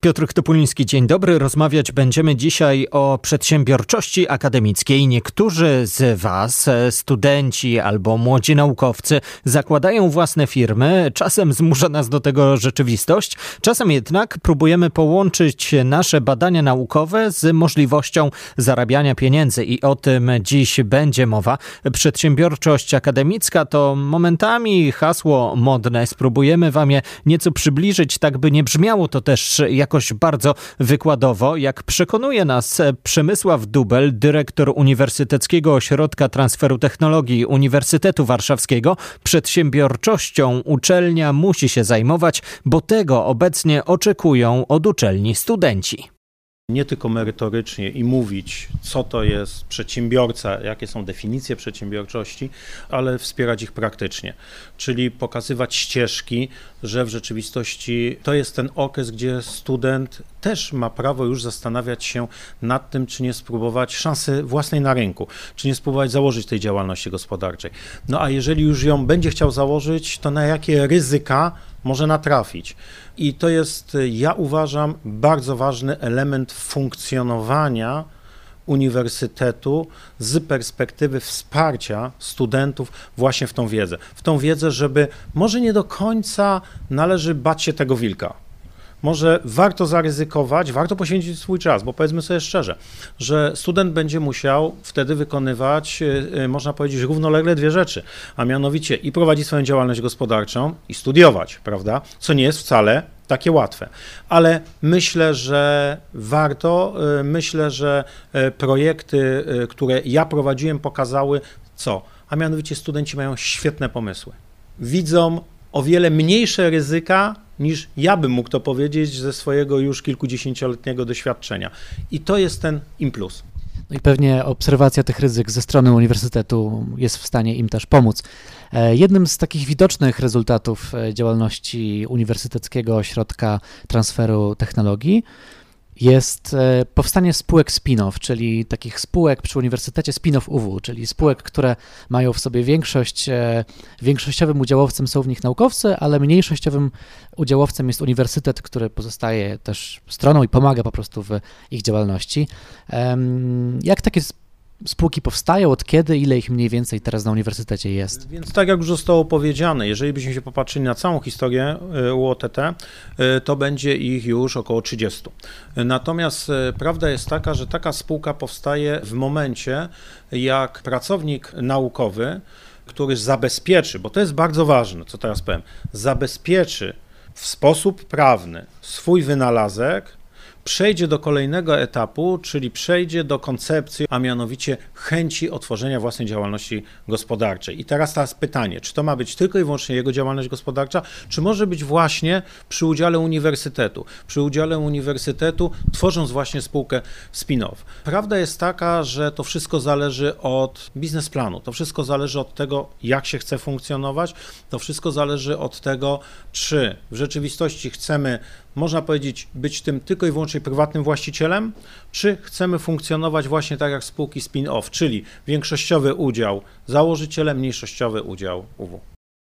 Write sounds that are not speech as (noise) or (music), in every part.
Piotr Topuliński, dzień dobry. Rozmawiać będziemy dzisiaj o przedsiębiorczości akademickiej. Niektórzy z Was, studenci albo młodzi naukowcy, zakładają własne firmy. Czasem zmusza nas do tego rzeczywistość, czasem jednak próbujemy połączyć nasze badania naukowe z możliwością zarabiania pieniędzy i o tym dziś będzie mowa. Przedsiębiorczość akademicka to momentami hasło modne. Spróbujemy Wam je nieco przybliżyć, tak by nie brzmiało to też jak jakoś bardzo wykładowo, jak przekonuje nas Przemysław Dubel, dyrektor Uniwersyteckiego Ośrodka Transferu Technologii Uniwersytetu Warszawskiego, przedsiębiorczością uczelnia musi się zajmować, bo tego obecnie oczekują od uczelni studenci nie tylko merytorycznie i mówić, co to jest przedsiębiorca, jakie są definicje przedsiębiorczości, ale wspierać ich praktycznie, czyli pokazywać ścieżki, że w rzeczywistości to jest ten okres, gdzie student też ma prawo już zastanawiać się nad tym, czy nie spróbować szansy własnej na rynku, czy nie spróbować założyć tej działalności gospodarczej. No a jeżeli już ją będzie chciał założyć, to na jakie ryzyka może natrafić. I to jest, ja uważam, bardzo ważny element funkcjonowania uniwersytetu z perspektywy wsparcia studentów właśnie w tą wiedzę. W tą wiedzę, żeby może nie do końca należy bać się tego wilka może warto zaryzykować, warto poświęcić swój czas, bo powiedzmy sobie szczerze, że student będzie musiał wtedy wykonywać, e, e, można powiedzieć, równolegle dwie rzeczy, a mianowicie i prowadzić swoją działalność gospodarczą i studiować, prawda? Co nie jest wcale takie łatwe. Ale myślę, że warto, e, myślę, że projekty, które ja prowadziłem, pokazały co? A mianowicie studenci mają świetne pomysły. Widzą o wiele mniejsze ryzyka niż ja bym mógł to powiedzieć ze swojego już kilkudziesięcioletniego doświadczenia. I to jest ten implus. No i pewnie obserwacja tych ryzyk ze strony uniwersytetu jest w stanie im też pomóc. E, jednym z takich widocznych rezultatów e, działalności Uniwersyteckiego Ośrodka Transferu Technologii jest e, powstanie spółek spin-off, czyli takich spółek przy Uniwersytecie spin-off UW, czyli spółek, które mają w sobie większość, e, większościowym udziałowcem są w nich naukowcy, ale mniejszościowym udziałowcem jest uniwersytet, który pozostaje też stroną i pomaga po prostu w ich działalności. Jak takie spółki powstają, od kiedy, ile ich mniej więcej teraz na uniwersytecie jest? Więc tak jak już zostało powiedziane, jeżeli byśmy się popatrzyli na całą historię e, UOTT, e, to będzie ich już około 30. Natomiast e, prawda jest taka, że taka spółka powstaje w momencie, jak pracownik naukowy, który zabezpieczy, bo to jest bardzo ważne, co teraz powiem, zabezpieczy w sposób prawny swój wynalazek, przejdzie do kolejnego etapu, czyli przejdzie do koncepcji, a mianowicie chęci otworzenia własnej działalności gospodarczej. I teraz teraz pytanie, czy to ma być tylko i wyłącznie jego działalność gospodarcza, czy może być właśnie przy udziale uniwersytetu, przy udziale uniwersytetu tworząc właśnie spółkę spin-off. Prawda jest taka, że to wszystko zależy od biznesplanu, to wszystko zależy od tego, jak się chce funkcjonować, to wszystko zależy od tego, czy w rzeczywistości chcemy można powiedzieć, być tym tylko i wyłącznie prywatnym właścicielem, czy chcemy funkcjonować właśnie tak jak spółki spin-off, czyli większościowy udział założycielem, mniejszościowy udział UW.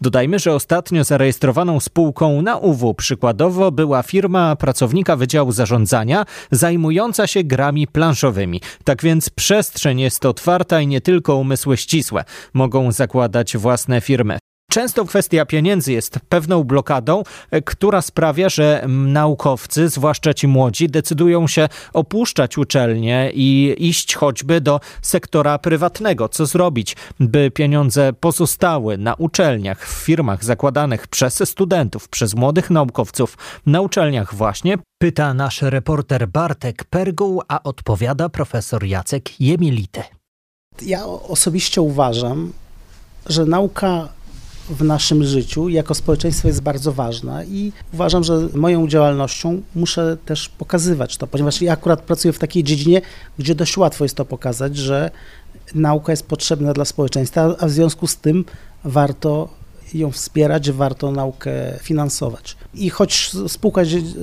Dodajmy, że ostatnio zarejestrowaną spółką na UW przykładowo była firma pracownika Wydziału Zarządzania zajmująca się grami planszowymi. Tak więc przestrzeń jest otwarta i nie tylko umysły ścisłe mogą zakładać własne firmy. Często kwestia pieniędzy jest pewną blokadą, e, która sprawia, że naukowcy, zwłaszcza ci młodzi, decydują się opuszczać uczelnie i iść choćby do sektora prywatnego. Co zrobić, by pieniądze pozostały na uczelniach, w firmach zakładanych przez studentów, przez młodych naukowców, na uczelniach właśnie? Pyta nasz reporter Bartek Perguł, a odpowiada profesor Jacek Jemility. Ja osobiście uważam, że nauka w naszym życiu jako społeczeństwo jest bardzo ważna i uważam, że moją działalnością muszę też pokazywać to, ponieważ ja akurat pracuję w takiej dziedzinie, gdzie dość łatwo jest to pokazać, że nauka jest potrzebna dla społeczeństwa, a w związku z tym warto ją wspierać, warto naukę finansować. I choć spółka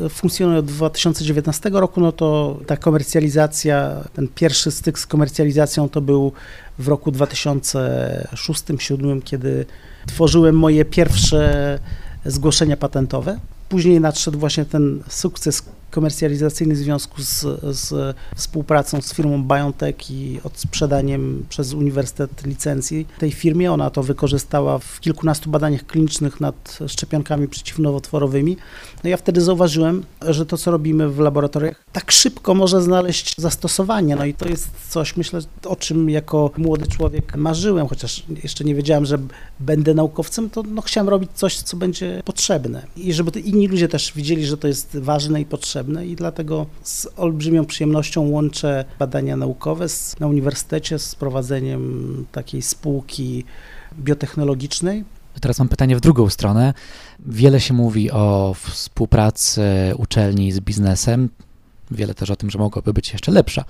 funkcjonuje od 2019 roku, no to ta komercjalizacja, ten pierwszy styk z komercjalizacją to był w roku 2006-2007, kiedy tworzyłem moje pierwsze zgłoszenia patentowe. Później nadszedł właśnie ten sukces komercjalizacyjny w związku z, z współpracą z firmą BioNTech i odsprzedaniem przez uniwersytet licencji tej firmie. Ona to wykorzystała w kilkunastu badaniach klinicznych nad szczepionkami przeciwnowotworowymi. No ja wtedy zauważyłem, że to, co robimy w laboratoriach, tak szybko może znaleźć zastosowanie. No i to jest coś, myślę, o czym jako młody człowiek marzyłem, chociaż jeszcze nie wiedziałem, że będę naukowcem, to no, chciałem robić coś, co będzie potrzebne. I żeby inni ludzie też widzieli, że to jest ważne i potrzebne potrzebne i dlatego z olbrzymią przyjemnością łączę badania naukowe z, na uniwersytecie z prowadzeniem takiej spółki biotechnologicznej. Teraz mam pytanie w drugą stronę. Wiele się mówi o współpracy uczelni z biznesem, wiele też o tym, że mogłaby być jeszcze lepsza.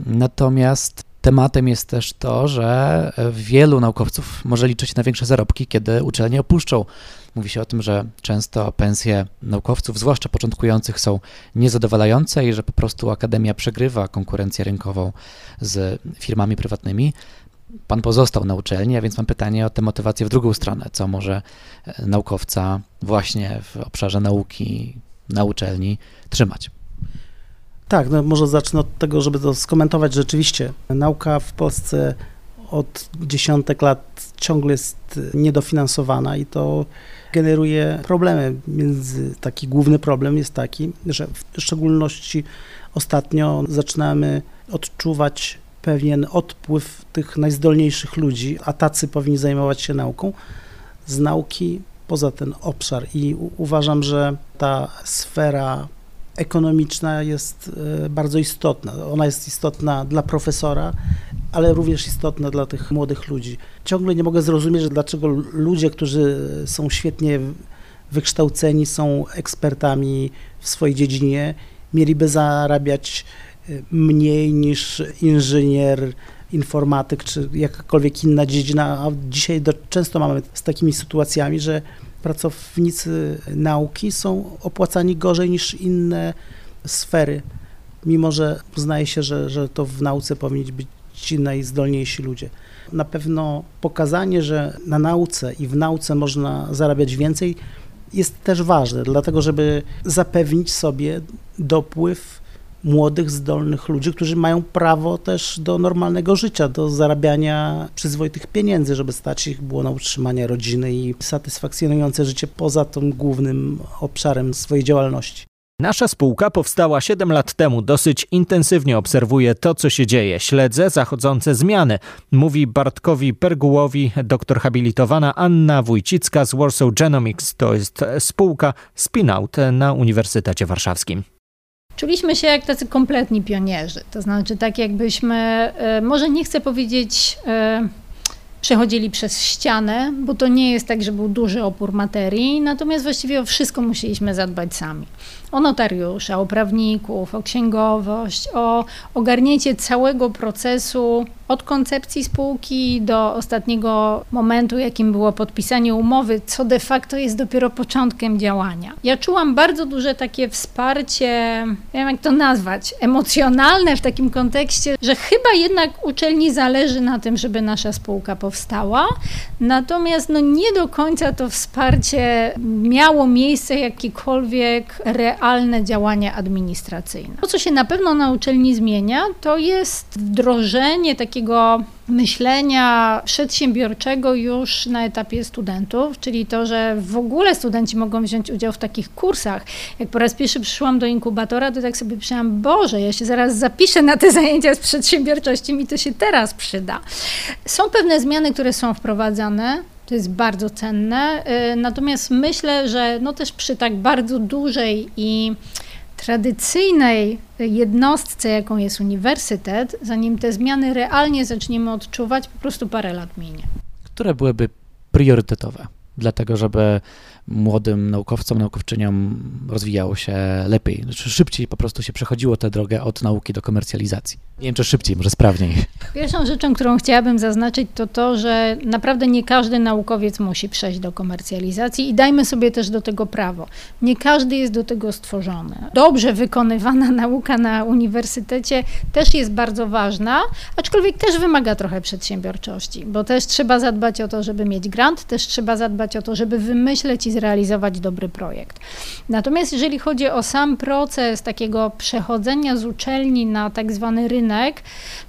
Natomiast tematem jest też to, że wielu naukowców może liczyć na większe zarobki, kiedy uczelnie opuszczą Mówi się o tym, że często pensje naukowców, zwłaszcza początkujących, są niezadowalające i że po prostu akademia przegrywa konkurencję rynkową z firmami prywatnymi. Pan pozostał na uczelni, a więc mam pytanie o tę motywację w drugą stronę. Co może e, naukowca właśnie w obszarze nauki na uczelni trzymać? Tak, no może zacznę od tego, żeby to skomentować. Rzeczywiście nauka w Polsce od dziesiątek lat ciągle jest niedofinansowana i to generuje problemy. Między, taki główny problem jest taki, że w szczególności ostatnio zaczynamy odczuwać pewien odpływ tych najzdolniejszych ludzi, a tacy powinni zajmować się nauką, z nauki poza ten obszar. I uważam, że ta sfera ekonomiczna jest e, bardzo istotna. Ona jest istotna dla profesora, ale również istotna dla tych młodych ludzi. Ciągle nie mogę zrozumieć, dlaczego ludzie, którzy są świetnie wykształceni, są ekspertami w swojej dziedzinie, mieliby zarabiać e, mniej niż inżynier, informatyk czy jakakolwiek inna dziedzina, a dzisiaj do, często mamy z takimi sytuacjami, że pracownicy nauki są opłacani gorzej niż inne sfery, mimo że uznaje się, że, że to w nauce powinni być ci najzdolniejsi ludzie. Na pewno pokazanie, że na nauce i w nauce można zarabiać więcej, jest też ważne, dlatego żeby zapewnić sobie dopływ młodych, zdolnych ludzi, którzy mają prawo też do normalnego życia, do zarabiania przyzwoitych pieniędzy, żeby stać ich było na utrzymanie rodziny i satysfakcjonujące życie poza tym głównym obszarem swojej działalności. Nasza spółka powstała 7 lat temu. Dosyć intensywnie obserwuję to, co się dzieje. Śledzę zachodzące zmiany. Mówi Bartkowi Pergułowi doktor habilitowana Anna Wójcicka z Warsaw Genomics. To jest spółka Spinout na Uniwersytecie Warszawskim. Czuliśmy się jak tacy kompletni pionierzy. To znaczy, tak jakbyśmy, e, może nie chcę powiedzieć, e, przechodzili przez ścianę, bo to nie jest tak, że był duży opór materii, natomiast właściwie o wszystko musieliśmy zadbać sami o notariusza, o prawników, o księgowość, o ogarnięcie całego procesu od koncepcji spółki do ostatniego momentu, jakim było podpisanie umowy, co de facto jest dopiero początkiem działania. Ja czułam bardzo duże takie wsparcie, nie wiem jak to nazwać, emocjonalne w takim kontekście, że chyba jednak uczelni zależy na tym, żeby nasza spółka powstała, natomiast no nie do końca to wsparcie miało miejsce jakikolwiek realny realne działania administracyjne. To, co się na pewno na uczelni zmienia, to jest wdrożenie takiego myślenia przedsiębiorczego już na etapie studentów, czyli to, że w ogóle studenci mogą wziąć udział w takich kursach. Jak po raz pierwszy przyszłam do inkubatora, to tak sobie myślałam, Boże, ja się zaraz zapiszę na te (laughs) zajęcia z przedsiębiorczości, mi to się teraz przyda. Są pewne zmiany, które są wprowadzane, to jest bardzo cenne. Y, natomiast myślę, że no też przy tak bardzo dużej i tradycyjnej jednostce, jaką jest uniwersytet, zanim te zmiany realnie zaczniemy odczuwać, po prostu parę lat minie. Które byłyby priorytetowe dlatego żeby młodym naukowcom, naukowczyniom rozwijało się lepiej, znaczy szybciej po prostu się przechodziło tę drogę od nauki do komercjalizacji. Nie wiem, czy szybciej, może sprawniej. Pierwszą rzeczą, którą chciałabym zaznaczyć, to to, że naprawdę nie każdy naukowiec musi przejść do komercjalizacji i dajmy sobie też do tego prawo. Nie każdy jest do tego stworzony. Dobrze wykonywana (laughs) nauka na uniwersytecie też jest bardzo ważna, aczkolwiek też wymaga trochę przedsiębiorczości, bo też trzeba zadbać o to, żeby mieć grant, też trzeba zadbać o to, żeby wymyśleć i zrealizować dobry projekt. Natomiast jeżeli chodzi o sam proces takiego przechodzenia z uczelni na tak zwany rynek,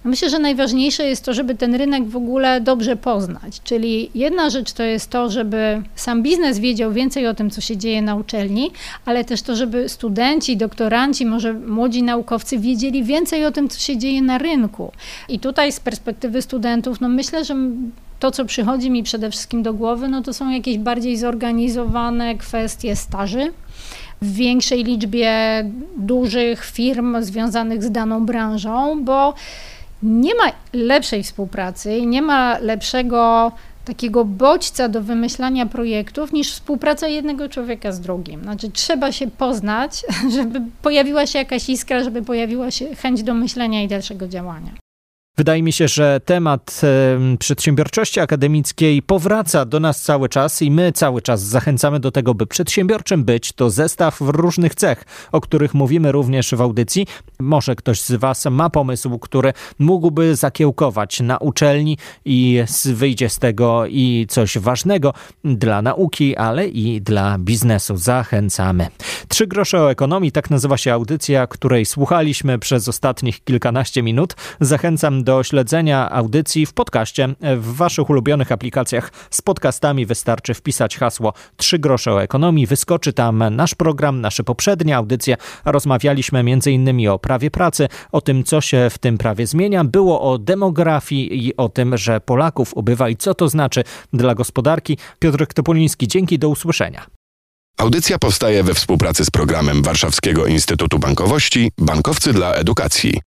no myślę, że najważniejsze jest to, żeby ten rynek w ogóle dobrze poznać. Czyli jedna rzecz to jest to, żeby sam biznes wiedział więcej o tym, co się dzieje na uczelni, ale też to, żeby studenci, doktoranci, może młodzi naukowcy wiedzieli więcej o tym, co się dzieje na rynku. I tutaj z perspektywy studentów, no myślę, że to, co przychodzi mi przede wszystkim do głowy, no to są jakieś bardziej zorganizowane kwestie staży w większej liczbie dużych firm związanych z daną branżą, bo nie ma lepszej współpracy nie ma lepszego takiego bodźca do wymyślania projektów niż współpraca jednego człowieka z drugim. Znaczy trzeba się poznać, (laughs) żeby pojawiła się jakaś iskra, żeby pojawiła się chęć do myślenia i dalszego działania. Wydaje mi się, że temat przedsiębiorczości akademickiej powraca do nas cały czas i my cały czas zachęcamy do tego, by przedsiębiorczym być. To zestaw różnych cech, o których mówimy również w audycji. Może ktoś z Was ma pomysł, który mógłby zakiełkować na uczelni i wyjdzie z tego i coś ważnego dla nauki, ale i dla biznesu. Zachęcamy. Trzy grosze o ekonomii, tak nazywa się audycja, której słuchaliśmy przez ostatnich kilkanaście minut. Zachęcam do śledzenia audycji w podcaście w waszych ulubionych aplikacjach. Z podcastami wystarczy wpisać hasło 3 grosze o ekonomii. Wyskoczy tam nasz program, nasze poprzednie audycje. Rozmawialiśmy m.in. o prawie pracy, o tym, co się w tym prawie zmienia. Było o demografii i o tym, że Polaków ubywa i co to znaczy dla gospodarki. Piotr Topoliński, dzięki, do usłyszenia. Audycja powstaje we współpracy z programem Warszawskiego Instytutu Bankowości Bankowcy dla Edukacji.